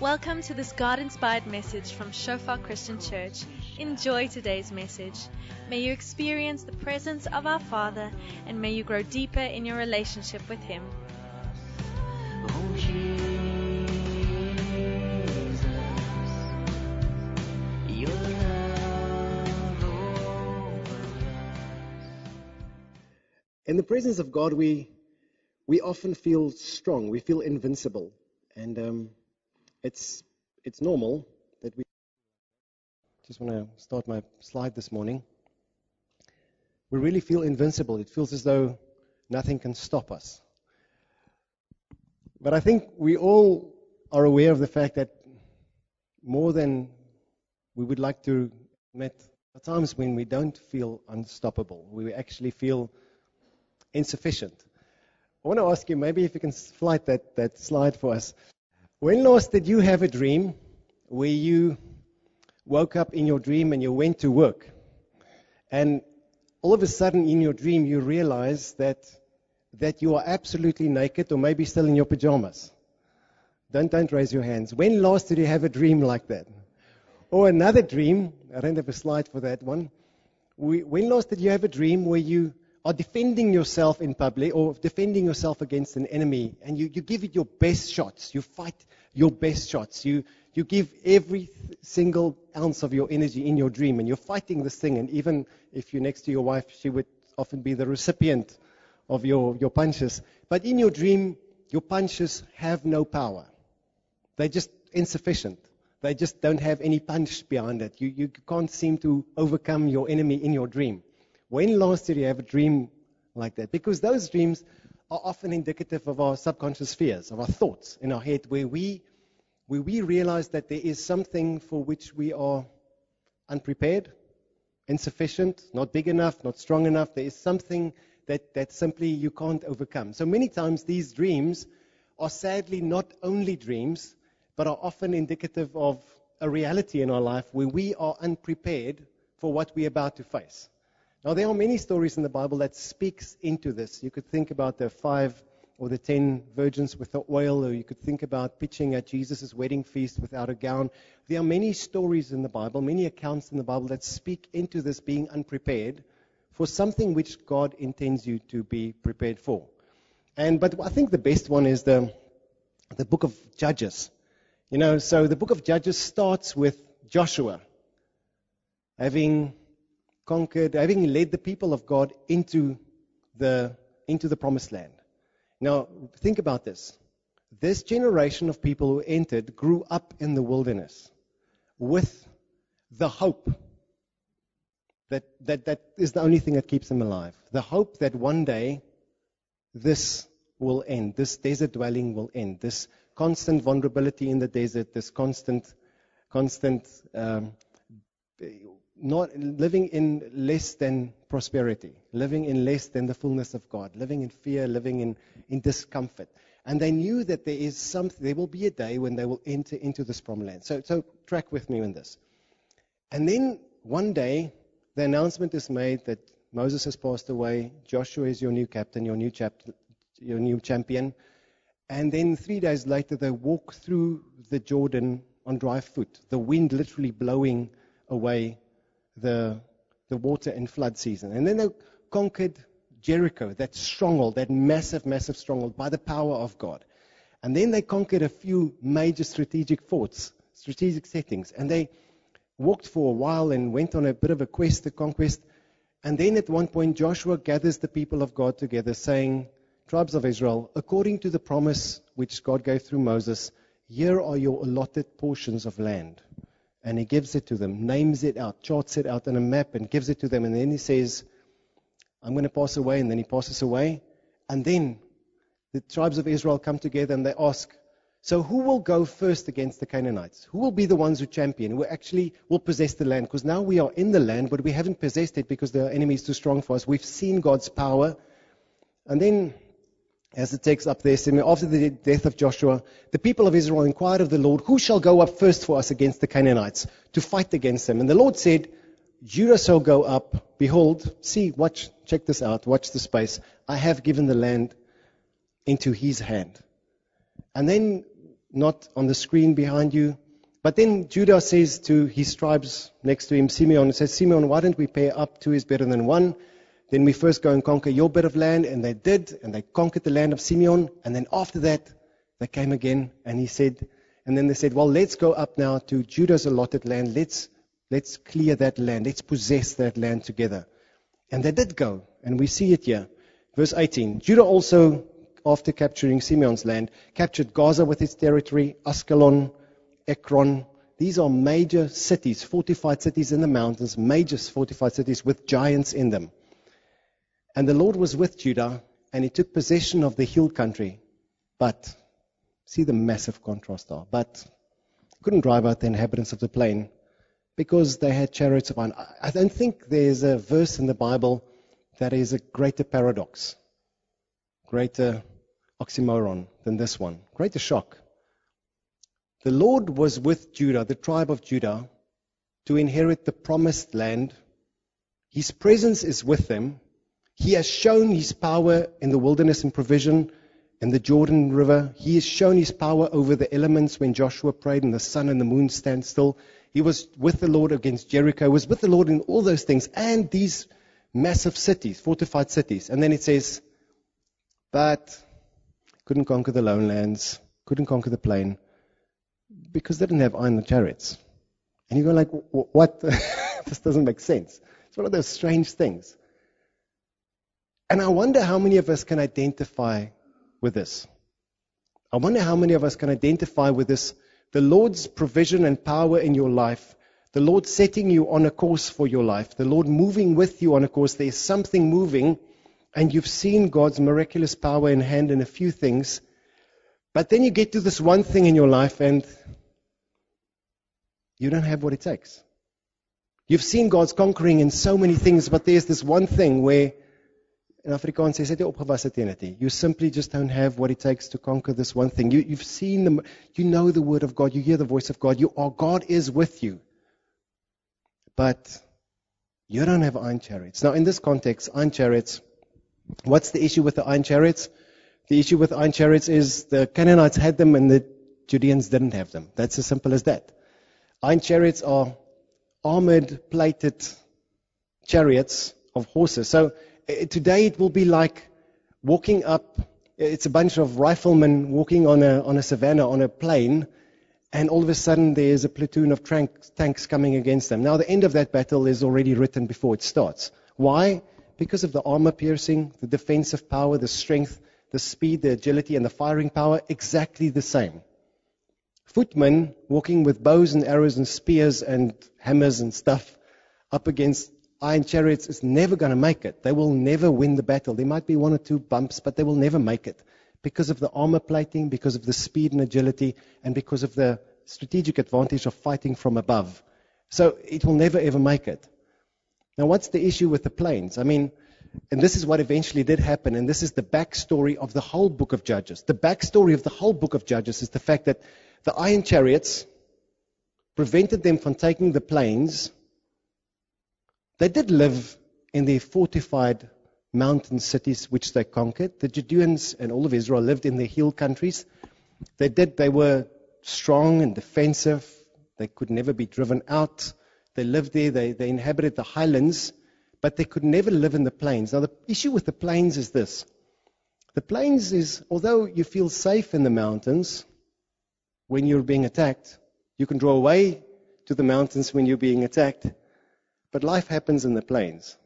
Welcome to this God inspired message from Shofar Christian Church. Enjoy today's message. May you experience the presence of our Father and may you grow deeper in your relationship with Him. In the presence of God, we, we often feel strong. We feel invincible. And um, it's, it's normal that we. Just want to start my slide this morning. We really feel invincible. It feels as though nothing can stop us. But I think we all are aware of the fact that more than we would like to admit, at times when we don't feel unstoppable, we actually feel insufficient. I want to ask you, maybe if you can flight that, that slide for us. When last did you have a dream where you woke up in your dream and you went to work? And all of a sudden in your dream you realize that, that you are absolutely naked or maybe still in your pajamas. Don't, don't raise your hands. When last did you have a dream like that? Or another dream, I don't have a slide for that one. We, when last did you have a dream where you are defending yourself in public or defending yourself against an enemy and you, you give it your best shots. You fight your best shots. You, you give every single ounce of your energy in your dream and you're fighting this thing. And even if you're next to your wife, she would often be the recipient of your, your punches. But in your dream, your punches have no power. They're just insufficient. They just don't have any punch behind it. You, you can't seem to overcome your enemy in your dream. When last did you have a dream like that? Because those dreams are often indicative of our subconscious fears, of our thoughts in our head, where we, where we realize that there is something for which we are unprepared, insufficient, not big enough, not strong enough. There is something that, that simply you can't overcome. So many times these dreams are sadly not only dreams, but are often indicative of a reality in our life where we are unprepared for what we're about to face. Now, there are many stories in the Bible that speaks into this. You could think about the five or the ten virgins with the oil, or you could think about pitching at Jesus' wedding feast without a gown. There are many stories in the Bible, many accounts in the Bible that speak into this being unprepared for something which God intends you to be prepared for. And but I think the best one is the the book of Judges. You know, so the book of Judges starts with Joshua having conquered, having led the people of God into the, into the promised land. Now, think about this. This generation of people who entered grew up in the wilderness with the hope that, that that is the only thing that keeps them alive. The hope that one day this will end, this desert dwelling will end, this constant vulnerability in the desert, this constant, constant um, not living in less than prosperity, living in less than the fullness of God, living in fear, living in, in discomfort. And they knew that there is something, there will be a day when they will enter into this promised land. So, so track with me in this. And then one day, the announcement is made that Moses has passed away, Joshua is your new captain, your new, your new champion. And then three days later, they walk through the Jordan on dry foot, the wind literally blowing away the, the water in flood season. And then they conquered Jericho, that stronghold, that massive, massive stronghold, by the power of God. And then they conquered a few major strategic forts, strategic settings. And they walked for a while and went on a bit of a quest, a conquest. And then at one point, Joshua gathers the people of God together, saying, Tribes of Israel, according to the promise which God gave through Moses, here are your allotted portions of land and he gives it to them, names it out, charts it out on a map, and gives it to them. And then he says, I'm going to pass away. And then he passes away. And then the tribes of Israel come together and they ask, So who will go first against the Canaanites? Who will be the ones who champion, who actually will possess the land? Because now we are in the land, but we haven't possessed it because the enemy is too strong for us. We've seen God's power. And then as it takes up there says, after the death of Joshua, the people of Israel inquired of the Lord, Who shall go up first for us against the Canaanites to fight against them? And the Lord said, Judah shall go up. Behold, see, watch, check this out, watch the space. I have given the land into his hand. And then not on the screen behind you. But then Judah says to his tribes next to him, Simeon, says, Simeon, why don't we pair up? Two is better than one. Then we first go and conquer your bit of land. And they did, and they conquered the land of Simeon. And then after that, they came again, and he said, and then they said, well, let's go up now to Judah's allotted land. Let's, let's clear that land. Let's possess that land together. And they did go, and we see it here. Verse 18. Judah also, after capturing Simeon's land, captured Gaza with its territory, Ascalon, Ekron. These are major cities, fortified cities in the mountains, major fortified cities with giants in them. And the Lord was with Judah, and he took possession of the hill country. But, see the massive contrast there. But, couldn't drive out the inhabitants of the plain because they had chariots of iron. I don't think there's a verse in the Bible that is a greater paradox, greater oxymoron than this one, greater shock. The Lord was with Judah, the tribe of Judah, to inherit the promised land. His presence is with them. He has shown his power in the wilderness and provision in the Jordan River. He has shown his power over the elements when Joshua prayed and the sun and the moon stand still. He was with the Lord against Jericho, was with the Lord in all those things and these massive cities, fortified cities. And then it says, but couldn't conquer the lowlands, couldn't conquer the plain because they didn't have iron chariots. And you go like, what? this doesn't make sense. It's one of those strange things. And I wonder how many of us can identify with this. I wonder how many of us can identify with this. The Lord's provision and power in your life, the Lord setting you on a course for your life, the Lord moving with you on a course. There's something moving, and you've seen God's miraculous power in hand in a few things. But then you get to this one thing in your life, and you don't have what it takes. You've seen God's conquering in so many things, but there's this one thing where in Afrikaans sê dit opgewasse teen dit. You simply just don't have what it takes to conquer this one thing. You, you've seen the, you know the word of God, you hear the voice of God, you are God is with you. But you don't have iron chariots. Now in this context, iron chariots, what's the issue with the iron chariots? The issue with iron chariots is the Canaanites had them and the Judeans didn't have them. That's as simple as that. Iron chariots are armored, plated chariots of horses. So Uh, today it will be like walking up, uh, it's a bunch of riflemen walking on a, on a savannah, on a plain, and all of a sudden there's a platoon of tank, tanks coming against them. Now, the end of that battle is already written before it starts. Why? Because of the armor piercing, the defensive power, the strength, the speed, the agility, and the firing power, exactly the same. Footmen walking with bows and arrows and spears and hammers and stuff up against iron chariots is never going to make it. They will never win the battle. There might be one or two bumps, but they will never make it because of the armor plating, because of the speed and agility, and because of the strategic advantage of fighting from above. So it will never ever make it. Now, what's the issue with the planes? I mean, and this is what eventually did happen, and this is the backstory of the whole book of Judges. The backstory of the whole book of Judges is the fact that the iron chariots prevented them from taking the plains they did live in the fortified mountain cities which they conquered. The Judeans and all of Israel lived in the hill countries. They did, they were strong and defensive. They could never be driven out. They lived there, they, they inhabited the highlands, but they could never live in the plains. Now, the issue with the plains is this the plains is, although you feel safe in the mountains when you're being attacked, you can draw away to the mountains when you're being attacked. But life happens in the plains.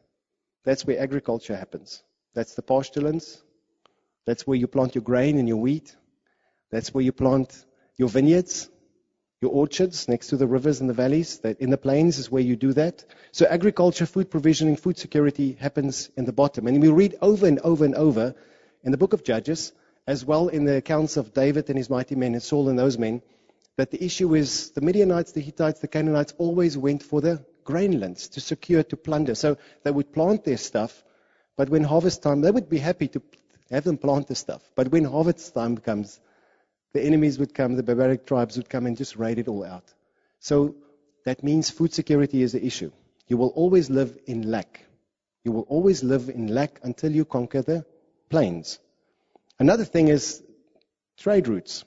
That's where agriculture happens. That's the pasturelands. That's where you plant your grain and your wheat. That's where you plant your vineyards, your orchards next to the rivers and the valleys. That in the plains is where you do that. So agriculture, food provisioning, food security happens in the bottom. And we read over and over and over in the book of Judges, as well in the accounts of David and his mighty men and Saul and those men, that the issue is the Midianites, the Hittites, the Canaanites always went for the grainlands to secure, to plunder. So they would plant their stuff, but when harvest time, they would be happy to have them plant the stuff. But when harvest time comes, the enemies would come, the barbaric tribes would come and just raid it all out. So that means food security is the issue. You will always live in lack. You will always live in lack until you conquer the plains. Another thing is trade routes.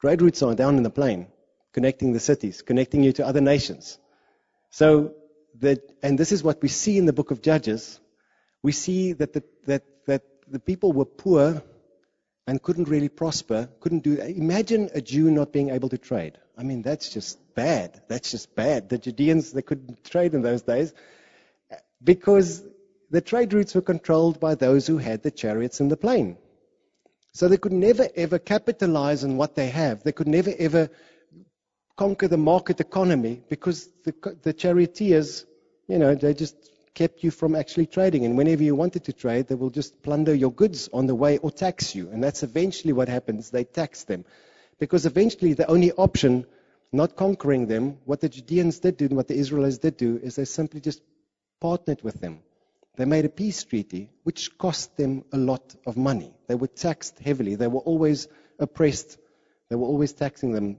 Trade routes are down in the plain, connecting the cities, connecting you to other nations. So that, and this is what we see in the book of Judges. We see that the, that, that the people were poor and couldn't really prosper, couldn't do Imagine a Jew not being able to trade. I mean, that's just bad. That's just bad. The Judeans, they couldn't trade in those days because the trade routes were controlled by those who had the chariots in the plain. So they could never ever capitalize on what they have. They could never ever conquer the market economy because the, the charioteers, you know, they just kept you from actually trading. And whenever you wanted to trade, they will just plunder your goods on the way or tax you. And that's eventually what happens. They tax them. Because eventually the only option, not conquering them, what the Judeans did do and what the Israelites did do, is they simply just partnered with them. They made a peace treaty, which cost them a lot of money. They were taxed heavily. They were always oppressed. They were always taxing them.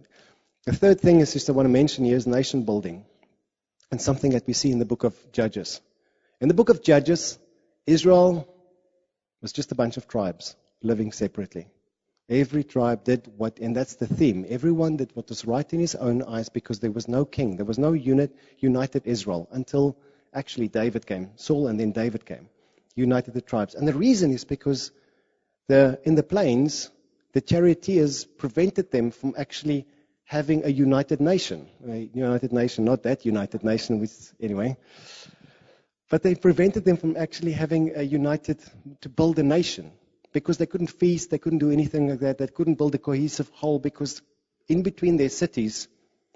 The third thing is just I want to mention here is nation building, and something that we see in the book of Judges. In the book of Judges, Israel was just a bunch of tribes living separately. Every tribe did what, and that's the theme. Everyone did what was right in his own eyes because there was no king. There was no unit, united Israel until actually David came. Saul and then David came, united the tribes. And the reason is because the, in the plains, the charioteers prevented them from actually having a united nation. A united nation, not that united nation, which, anyway. But they prevented them from actually having a united, to build a nation. Because they couldn't feast, they couldn't do anything like that, they couldn't build a cohesive whole because in between their cities,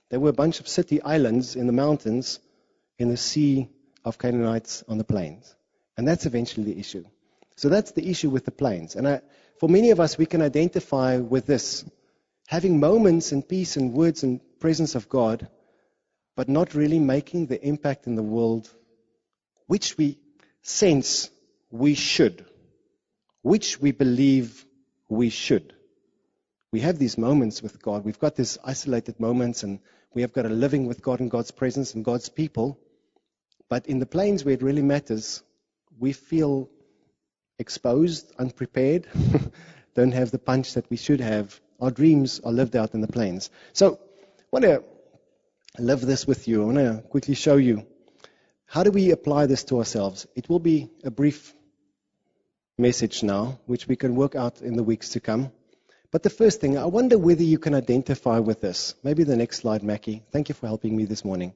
there were a bunch of city islands in the mountains, in the sea, of Canaanites on the plains. And that's eventually the issue. So that's the issue with the plains. And I, for many of us, we can identify with this having moments in peace and words and presence of God, but not really making the impact in the world which we sense we should, which we believe we should. We have these moments with God. We've got these isolated moments, and we have got a living with God and God's presence and God's people. But in the plains where it really matters, we feel exposed, unprepared, don't have the punch that we should have. Our dreams are lived out in the plains. So I want to live this with you. I want to quickly show you how do we apply this to ourselves. It will be a brief message now, which we can work out in the weeks to come. But the first thing, I wonder whether you can identify with this. Maybe the next slide, Mackie. Thank you for helping me this morning.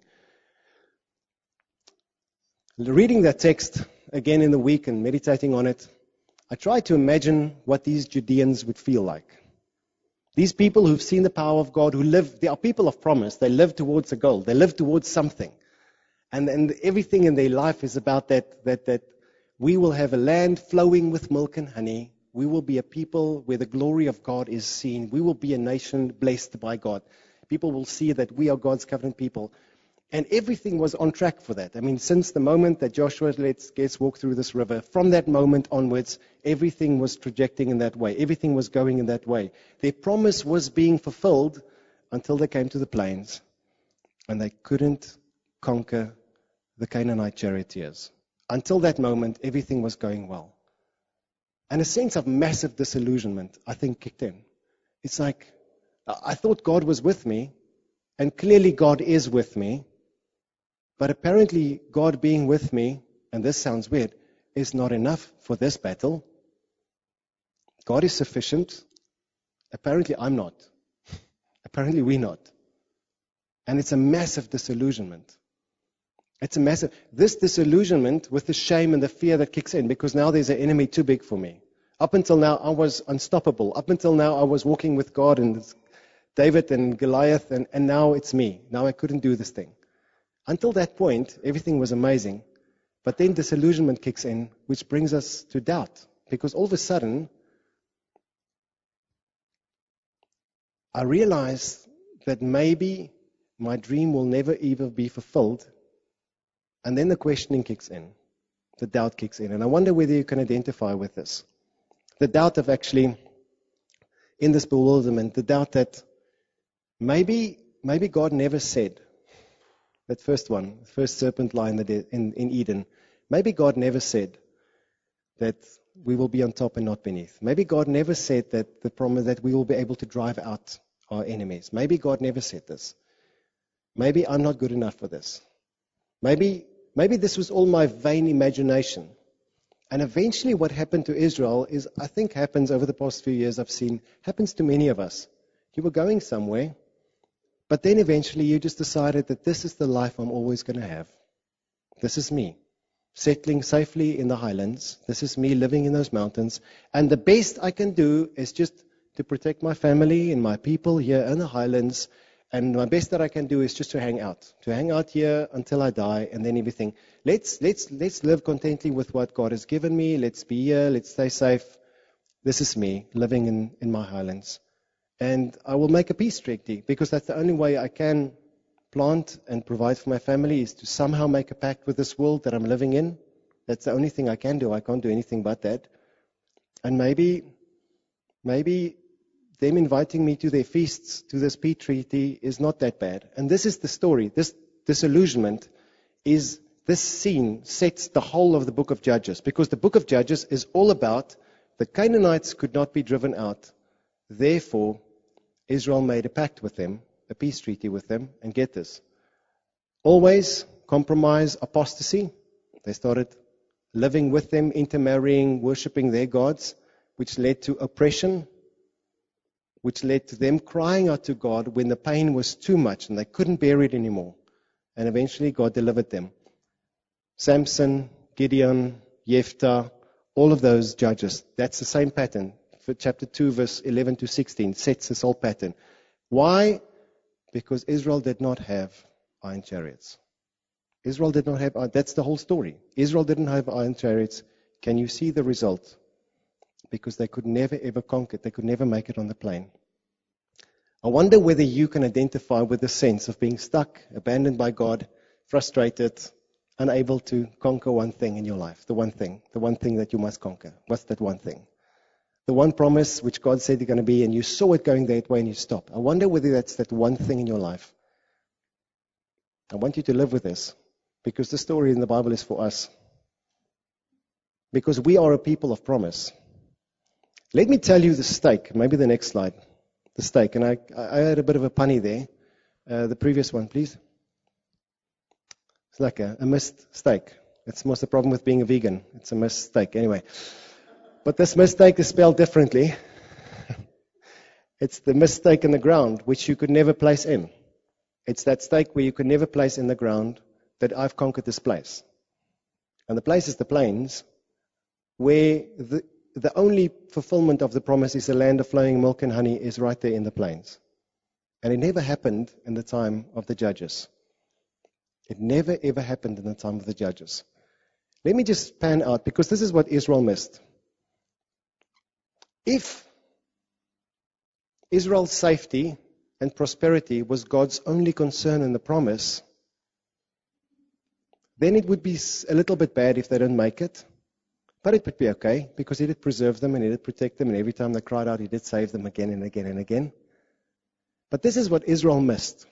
Reading that text again in the week and meditating on it, I tried to imagine what these Judeans would feel like. These people who've seen the power of God, who live, they are people of promise. They live towards a goal. They live towards something. And, and everything in their life is about that, that, that we will have a land flowing with milk and honey. We will be a people where the glory of God is seen. We will be a nation blessed by God. People will see that we are God's covenant people. And everything was on track for that. I mean, since the moment that Joshua lets us walk through this river, from that moment onwards, everything was projecting in that way. Everything was going in that way. Their promise was being fulfilled until they came to the plains. And they couldn't conquer the Canaanite charioteers. Until that moment, everything was going well. And a sense of massive disillusionment, I think, kicked in. It's like, I thought God was with me, and clearly God is with me. But apparently, God being with me, and this sounds weird, is not enough for this battle. God is sufficient. Apparently, I'm not. apparently, we're not. And it's a massive disillusionment. It's a massive. This disillusionment with the shame and the fear that kicks in because now there's an enemy too big for me. Up until now, I was unstoppable. Up until now, I was walking with God and David and Goliath, and, and now it's me. Now I couldn't do this thing. Until that point, everything was amazing. But then disillusionment kicks in, which brings us to doubt. Because all of a sudden, I realize that maybe my dream will never even be fulfilled. And then the questioning kicks in, the doubt kicks in. And I wonder whether you can identify with this. The doubt of actually, in this bewilderment, the doubt that maybe, maybe God never said that first one, the first serpent line in, in, in Eden. Maybe God never said that we will be on top and not beneath. Maybe God never said that the promise that we will be able to drive out our enemies. Maybe God never said this. Maybe I'm not good enough for this. Maybe, maybe this was all my vain imagination. And eventually, what happened to Israel is, I think, happens over the past few years, I've seen, happens to many of us. You were going somewhere, but then eventually you just decided that this is the life I'm always going to have. This is me. Settling safely in the highlands. This is me living in those mountains. And the best I can do is just to protect my family and my people here in the highlands. And my best that I can do is just to hang out. To hang out here until I die and then everything. Let's, let's, let's live contently with what God has given me. Let's be here. Let's stay safe. This is me living in, in my highlands. And I will make a peace treaty because that's the only way I can plant and provide for my family is to somehow make a pact with this world that I'm living in. That's the only thing I can do. I can't do anything but that. And maybe, maybe them inviting me to their feasts, to this peace treaty, is not that bad. And this is the story. This disillusionment is this scene sets the whole of the book of Judges because the book of Judges is all about the Canaanites could not be driven out. Therefore, Israel made a pact with them, a peace treaty with them, and get this. Always compromise apostasy. They started living with them, intermarrying, worshipping their gods, which led to oppression, which led to them crying out to God when the pain was too much and they couldn't bear it anymore. And eventually God delivered them. Samson, Gideon, Jephthah, all of those judges. That's the same pattern. Chapter 2, verse 11 to 16 sets this whole pattern. Why? Because Israel did not have iron chariots. Israel did not have, uh, that's the whole story. Israel didn't have iron chariots. Can you see the result? Because they could never ever conquer it. They could never make it on the plain. I wonder whether you can identify with the sense of being stuck, abandoned by God, frustrated, unable to conquer one thing in your life. The one thing. The one thing that you must conquer. What's that one thing? The one promise which God said you're going to be, and you saw it going that way and you stop. I wonder whether that's that one thing in your life. I want you to live with this because the story in the Bible is for us. Because we are a people of promise. Let me tell you the stake. Maybe the next slide. The stake. And I, I had a bit of a punny there. Uh, the previous one, please. It's like a, a missed steak. It's most the problem with being a vegan. It's a missed steak. Anyway. But this mistake is spelled differently. it's the mistake in the ground, which you could never place in. It's that stake where you could never place in the ground that I've conquered this place. And the place is the plains, where the, the only fulfillment of the promise is the land of flowing milk and honey is right there in the plains. And it never happened in the time of the judges. It never ever happened in the time of the judges. Let me just pan out because this is what Israel missed. If Israel's safety and prosperity was God's only concern in the promise, then it would be a little bit bad if they didn't make it. But it would be okay because He did preserve them and He did protect them, and every time they cried out, He did save them again and again and again. But this is what Israel missed.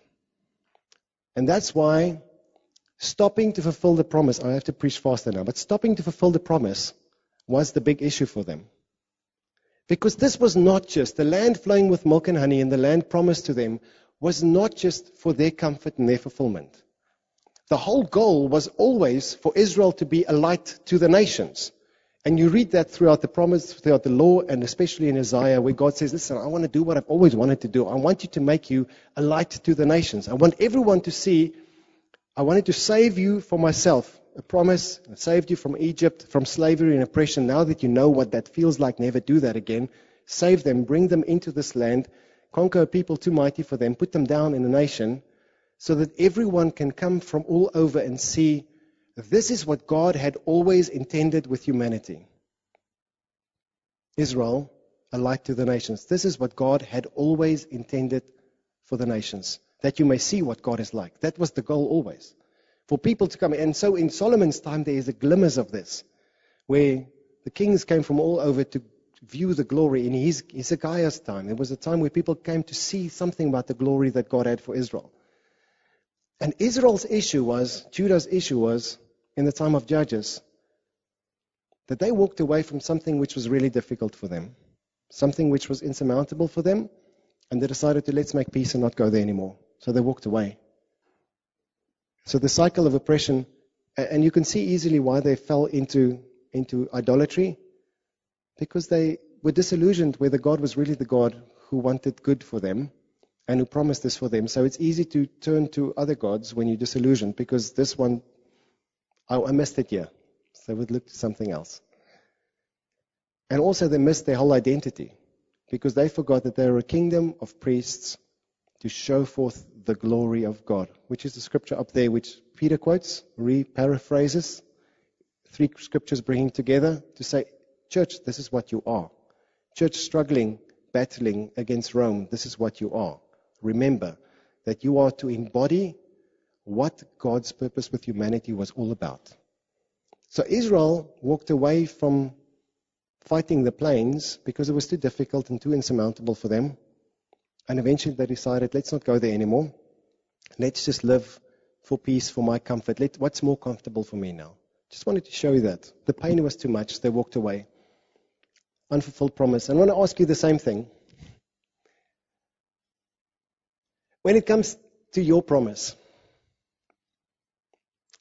And that's why stopping to fulfill the promise, I have to preach faster now, but stopping to fulfill the promise was the big issue for them. Because this was not just the land flowing with milk and honey and the land promised to them was not just for their comfort and their fulfillment. The whole goal was always for Israel to be a light to the nations. And you read that throughout the promise, throughout the law, and especially in Isaiah, where God says, Listen, I want to do what I've always wanted to do. I want you to make you a light to the nations. I want everyone to see, I wanted to save you for myself a promise. Saved you from Egypt, from slavery and oppression. Now that you know what that feels like, never do that again. Save them, bring them into this land, conquer a people too mighty for them, put them down in a nation, so that everyone can come from all over and see this is what God had always intended with humanity. Israel, a light to the nations. This is what God had always intended for the nations, that you may see what God is like. That was the goal always for people to come. And so in Solomon's time, there is a glimmers of this, where the kings came from all over to view the glory. In his, Hezekiah's time, it was a time where people came to see something about the glory that God had for Israel. And Israel's issue was, Judah's issue was, in the time of Judges, that they walked away from something which was really difficult for them, something which was insurmountable for them, And they decided to let's make peace and not go there anymore. So they walked away. So the cycle of oppression, and you can see easily why they fell into, into idolatry, because they were disillusioned whether God was really the God who wanted good for them and who promised this for them. So it's easy to turn to other gods when you're disillusioned, because this one, I, I missed it here. So they would look to something else. And also they missed their whole identity, because they forgot that they were a kingdom of priests to show forth the glory of God, which is the scripture up there, which Peter quotes, re-paraphrases, three scriptures bringing together to say, church, this is what you are. Church struggling, battling against Rome, this is what you are. Remember that you are to embody what God's purpose with humanity was all about. So Israel walked away from fighting the plains because it was too difficult and too insurmountable for them. And eventually they decided, let's not go there anymore. Let's just live for peace, for my comfort. Let, what's more comfortable for me now? Just wanted to show you that. The pain was too much. They walked away. Unfulfilled promise. And I want to ask you the same thing. When it comes to your promise,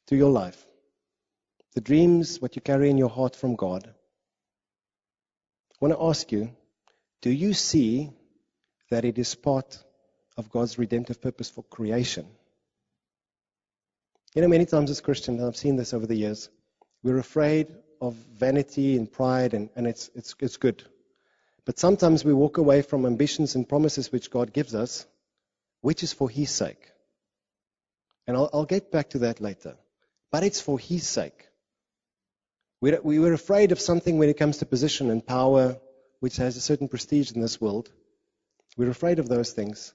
to your life, the dreams, what you carry in your heart from God, I want to ask you do you see that it is part of God's redemptive purpose for creation? You know, many times as Christians, and I've seen this over the years, we're afraid of vanity and pride, and, and it's, it's, it's good. But sometimes we walk away from ambitions and promises which God gives us, which is for His sake. And I'll, I'll get back to that later. But it's for His sake. We, we were afraid of something when it comes to position and power, which has a certain prestige in this world. We're afraid of those things.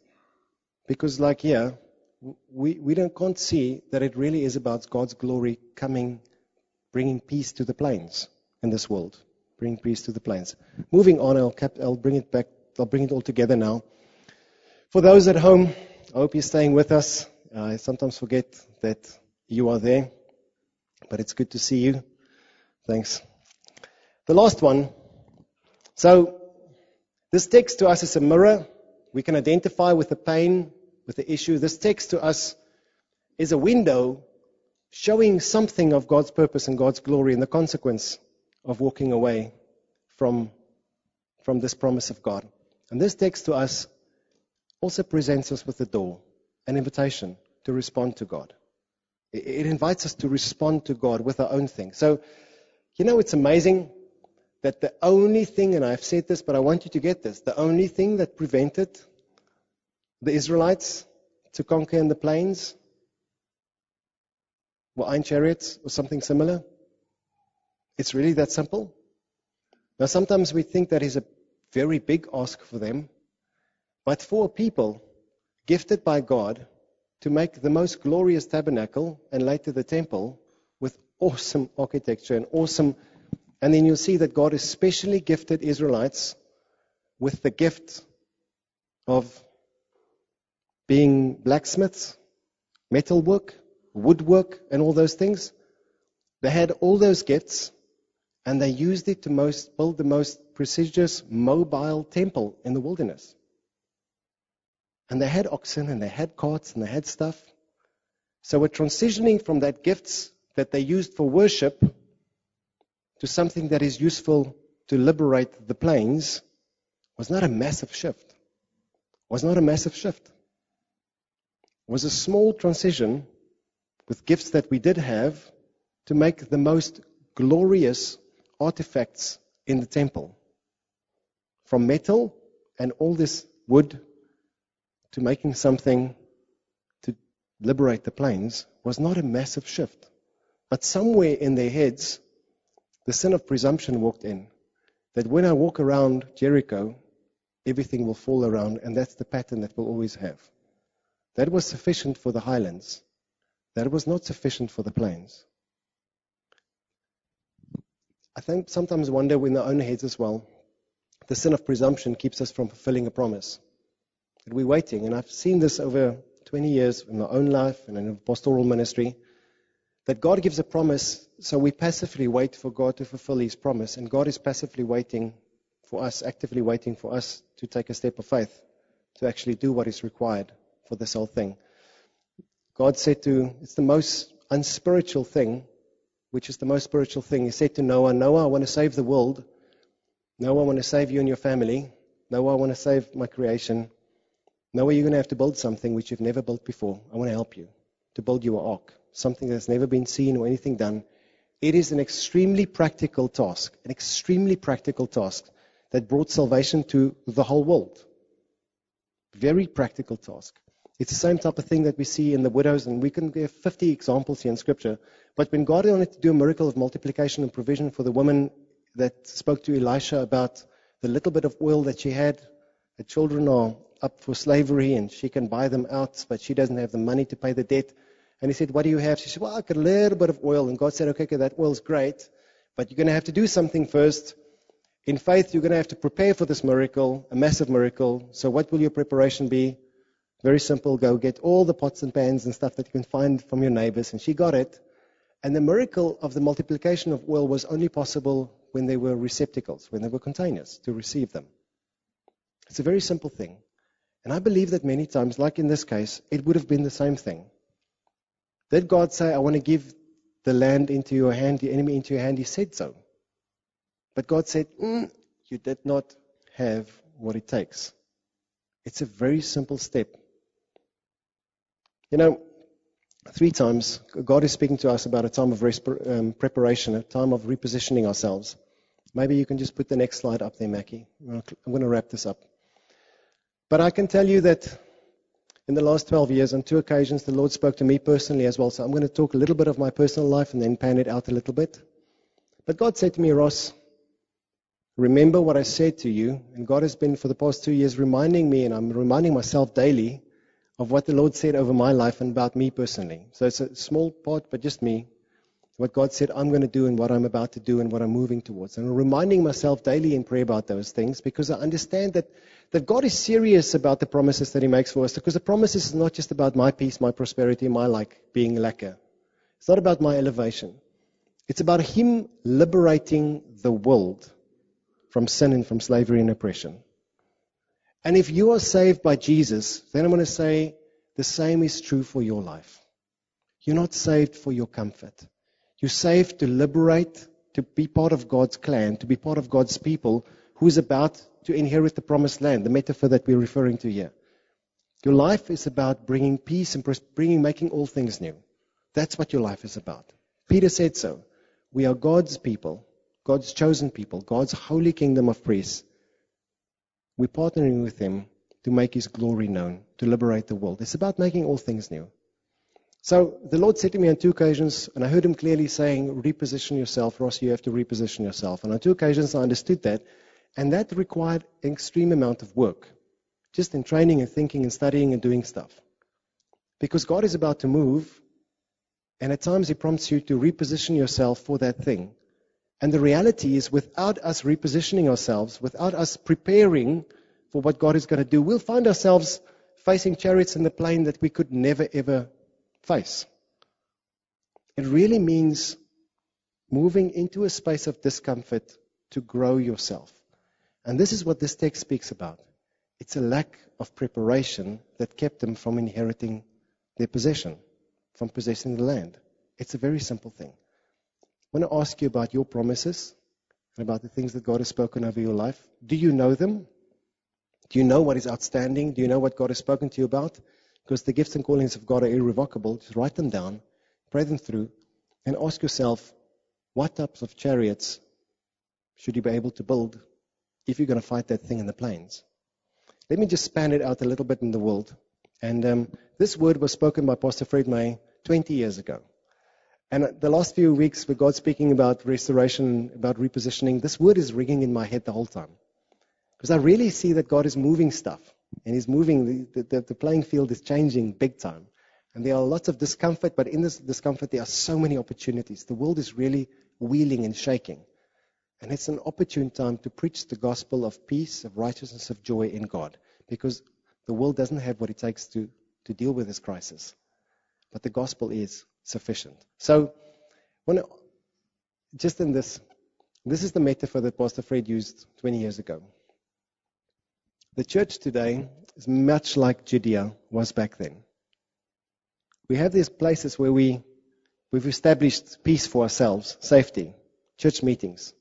Because, like here, we, we don't, can't see that it really is about God's glory coming, bringing peace to the plains in this world. Bringing peace to the plains. Moving on, I'll, cap, I'll bring it back, I'll bring it all together now. For those at home, I hope you're staying with us. I sometimes forget that you are there, but it's good to see you. Thanks. The last one. So, this text to us is a mirror. We can identify with the pain, with the issue. This text to us is a window showing something of God's purpose and God's glory and the consequence of walking away from, from this promise of God. And this text to us also presents us with a door, an invitation to respond to God. It, it invites us to respond to God with our own thing. So, you know, it's amazing that the only thing, and I've said this, but I want you to get this, the only thing that prevented the Israelites to conquer in the plains were iron chariots or something similar. It's really that simple. Now, sometimes we think that is a very big ask for them, but for a people gifted by God to make the most glorious tabernacle and later the temple with awesome architecture and awesome. And then you'll see that God especially gifted Israelites with the gift of being blacksmiths, metalwork, woodwork, and all those things. They had all those gifts, and they used it to most, build the most prestigious mobile temple in the wilderness. And they had oxen, and they had carts, and they had stuff. So we're transitioning from that gifts that they used for worship to something that is useful to liberate the plains was not a massive shift. Was not a massive shift. Was a small transition with gifts that we did have to make the most glorious artifacts in the temple. From metal and all this wood to making something to liberate the plains was not a massive shift. But somewhere in their heads, the sin of presumption walked in. That when I walk around Jericho, everything will fall around, and that's the pattern that we'll always have. That was sufficient for the highlands. That was not sufficient for the plains. I think sometimes wonder in our own heads as well. The sin of presumption keeps us from fulfilling a promise. That we're waiting, and I've seen this over 20 years in my own life and in pastoral ministry that God gives a promise, so we passively wait for God to fulfill His promise, and God is passively waiting for us, actively waiting for us to take a step of faith to actually do what is required for this whole thing. God said to, it's the most unspiritual thing, which is the most spiritual thing. He said to Noah, Noah, I want to save the world. Noah, I want to save you and your family. Noah, I want to save my creation. Noah, you're going to have to build something which you've never built before. I want to help you to build you an ark, something that's never been seen or anything done. It is an extremely practical task, an extremely practical task that brought salvation to the whole world. Very practical task. It's the same type of thing that we see in the widows, and we can give 50 examples here in Scripture. But when God wanted to do a miracle of multiplication and provision for the woman that spoke to Elisha about the little bit of oil that she had, her children are up for slavery and she can buy them out, but she doesn't have the money to pay the debt. And he said, What do you have? She said, Well, I got a little bit of oil. And God said, Okay, okay that oil's great, but you're going to have to do something first. In faith, you're going to have to prepare for this miracle, a massive miracle. So, what will your preparation be? Very simple. Go get all the pots and pans and stuff that you can find from your neighbors. And she got it. And the miracle of the multiplication of oil was only possible when there were receptacles, when there were containers to receive them. It's a very simple thing. And I believe that many times, like in this case, it would have been the same thing. Did God say, I want to give the land into your hand, the enemy into your hand? He said so. But God said, mm, You did not have what it takes. It's a very simple step. You know, three times God is speaking to us about a time of resp- um, preparation, a time of repositioning ourselves. Maybe you can just put the next slide up there, Mackie. I'm going to wrap this up. But I can tell you that in the last 12 years, on two occasions, the Lord spoke to me personally as well. So I'm going to talk a little bit of my personal life and then pan it out a little bit. But God said to me, Ross, remember what I said to you. And God has been for the past two years reminding me, and I'm reminding myself daily of what the Lord said over my life and about me personally. So it's a small part, but just me. What God said I'm going to do and what I'm about to do and what I'm moving towards. And I'm reminding myself daily in prayer about those things because I understand that that God is serious about the promises that He makes for us because the promises is not just about my peace, my prosperity, my like being lekker. It's not about my elevation. It's about Him liberating the world from sin and from slavery and oppression. And if you are saved by Jesus, then I'm going to say the same is true for your life. You're not saved for your comfort. You're to liberate, to be part of God's clan, to be part of God's people who is about to inherit the promised land, the metaphor that we're referring to here. Your life is about bringing peace and bringing, making all things new. That's what your life is about. Peter said so. We are God's people, God's chosen people, God's holy kingdom of priests. We're partnering with Him to make His glory known, to liberate the world. It's about making all things new. So the Lord said to me on two occasions, and I heard Him clearly saying, Reposition yourself, Ross, you have to reposition yourself. And on two occasions I understood that. And that required an extreme amount of work, just in training and thinking and studying and doing stuff. Because God is about to move, and at times He prompts you to reposition yourself for that thing. And the reality is, without us repositioning ourselves, without us preparing for what God is going to do, we'll find ourselves facing chariots in the plain that we could never, ever face. It really means moving into a space of discomfort to grow yourself. And this is what this text speaks about. It's a lack of preparation that kept them from inheriting their possession, from possessing the land. It's a very simple thing. I want to ask you about your promises and about the things that God has spoken over your life. Do you know them? Do you know what is outstanding? Do you know what God has spoken to you about? Because the gifts and callings of God are irrevocable. Just write them down, pray them through, and ask yourself what types of chariots should you be able to build if you're going to fight that thing in the plains. Let me just span it out a little bit in the world. And um, this word was spoken by Pastor Fred May 20 years ago. And the last few weeks, with God speaking about restoration, about repositioning, this word is ringing in my head the whole time. Because I really see that God is moving stuff. And He's moving, the, the, the playing field is changing big time. And there are lots of discomfort, but in this discomfort, there are so many opportunities. The world is really wheeling and shaking. And it's an opportune time to preach the gospel of peace, of righteousness, of joy in God. Because the world doesn't have what it takes to, to deal with this crisis. But the gospel is sufficient. So, when, just in this, this is the metaphor that Pastor Fred used 20 years ago. The church today is much like Judea was back then. We have these places where we, we've established peace for ourselves, safety, church meetings,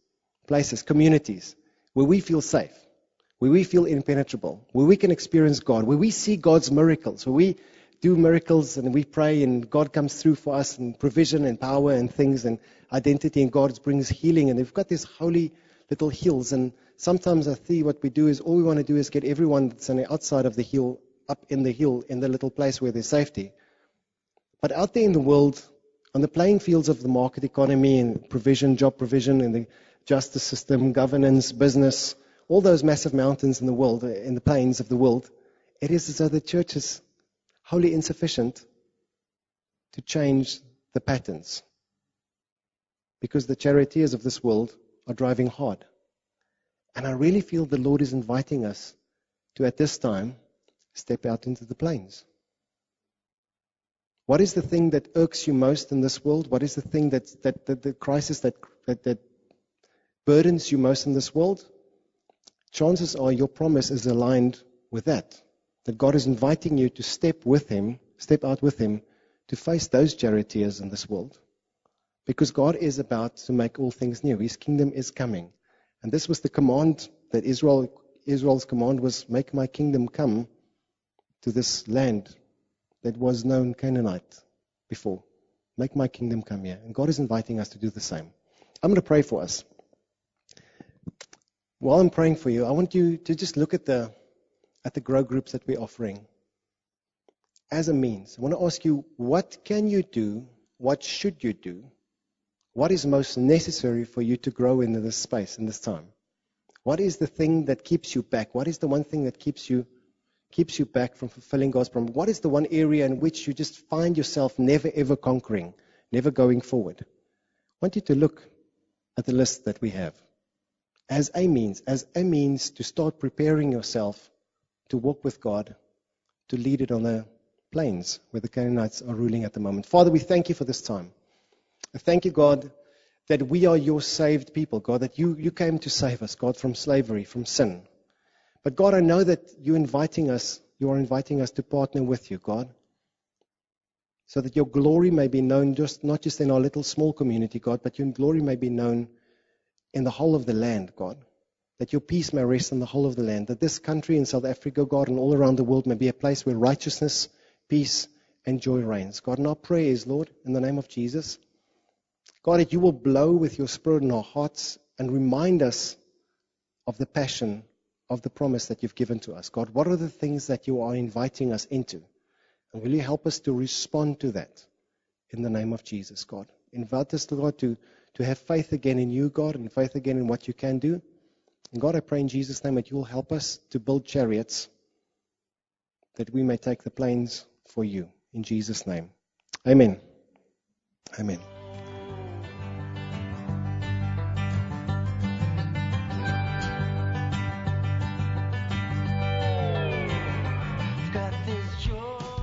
places, communities, where we feel safe, where we feel impenetrable, where we can experience God, where we see God's miracles, where we do miracles and we pray and God comes through for us and provision and power and things and identity and God brings healing and we've got these holy little hills and sometimes I see what we do is all we want to do is get everyone that's on the outside of the hill up in the hill in the little place where there's safety. But out there in the world, on the playing fields of the market economy and provision, job provision, and the justice system, governance, business, all those massive mountains in the world, in the plains of the world, it is as though the church is wholly insufficient to change the patterns. Because the charioteers of this world are driving hard. And I really feel the Lord is inviting us to, at this time, step out into the plains. What is the thing that irks you most in this world? What is the thing that, that, that the crisis that, that, that burdens you most in this world? Chances are your promise is aligned with that. That God is inviting you to step with Him, step out with Him, to face those charioteers in this world. Because God is about to make all things new. His kingdom is coming. And this was the command that Israel, Israel's command was, make my kingdom come to this land that was known Canaanite before. Make my kingdom come here. And God is inviting us to do the same. I'm going to pray for us. While I'm praying for you, I want you to just look at the at the grow groups that we're offering as a means. I want to ask you, what can you do? What should you do? What is most necessary for you to grow in this space in this time? What is the thing that keeps you back? What is the one thing that keeps you keeps you back from fulfilling God's promise? What is the one area in which you just find yourself never ever conquering, never going forward? I want you to look at the list that we have as a means, as a means to start preparing yourself to walk with God, to lead it on the plains where the Canaanites are ruling at the moment. Father, we thank you for this time. Thank you, God, that we are your saved people, God, that you, you came to save us, God, from slavery, from sin. But God, I know that you're inviting us, you are inviting us to partner with you, God, so that your glory may be known just not just in our little small community, God, but your glory may be known in the whole of the land, God that your peace may rest on the whole of the land, that this country in South Africa, God, and all around the world may be a place where righteousness, peace, and joy reigns. God, and our prayer is, Lord, in the name of Jesus, God, that you will blow with your spirit in our hearts and remind us of the passion of the promise that you've given to us. God, what are the things that you are inviting us into? And will you help us to respond to that in the name of Jesus, God? Invite us, Lord, to, to have faith again in you, God, and faith again in what you can do. And God, I pray in Jesus' name that you will help us to build chariots that we may take the plains for you. In Jesus' name. Amen. Amen.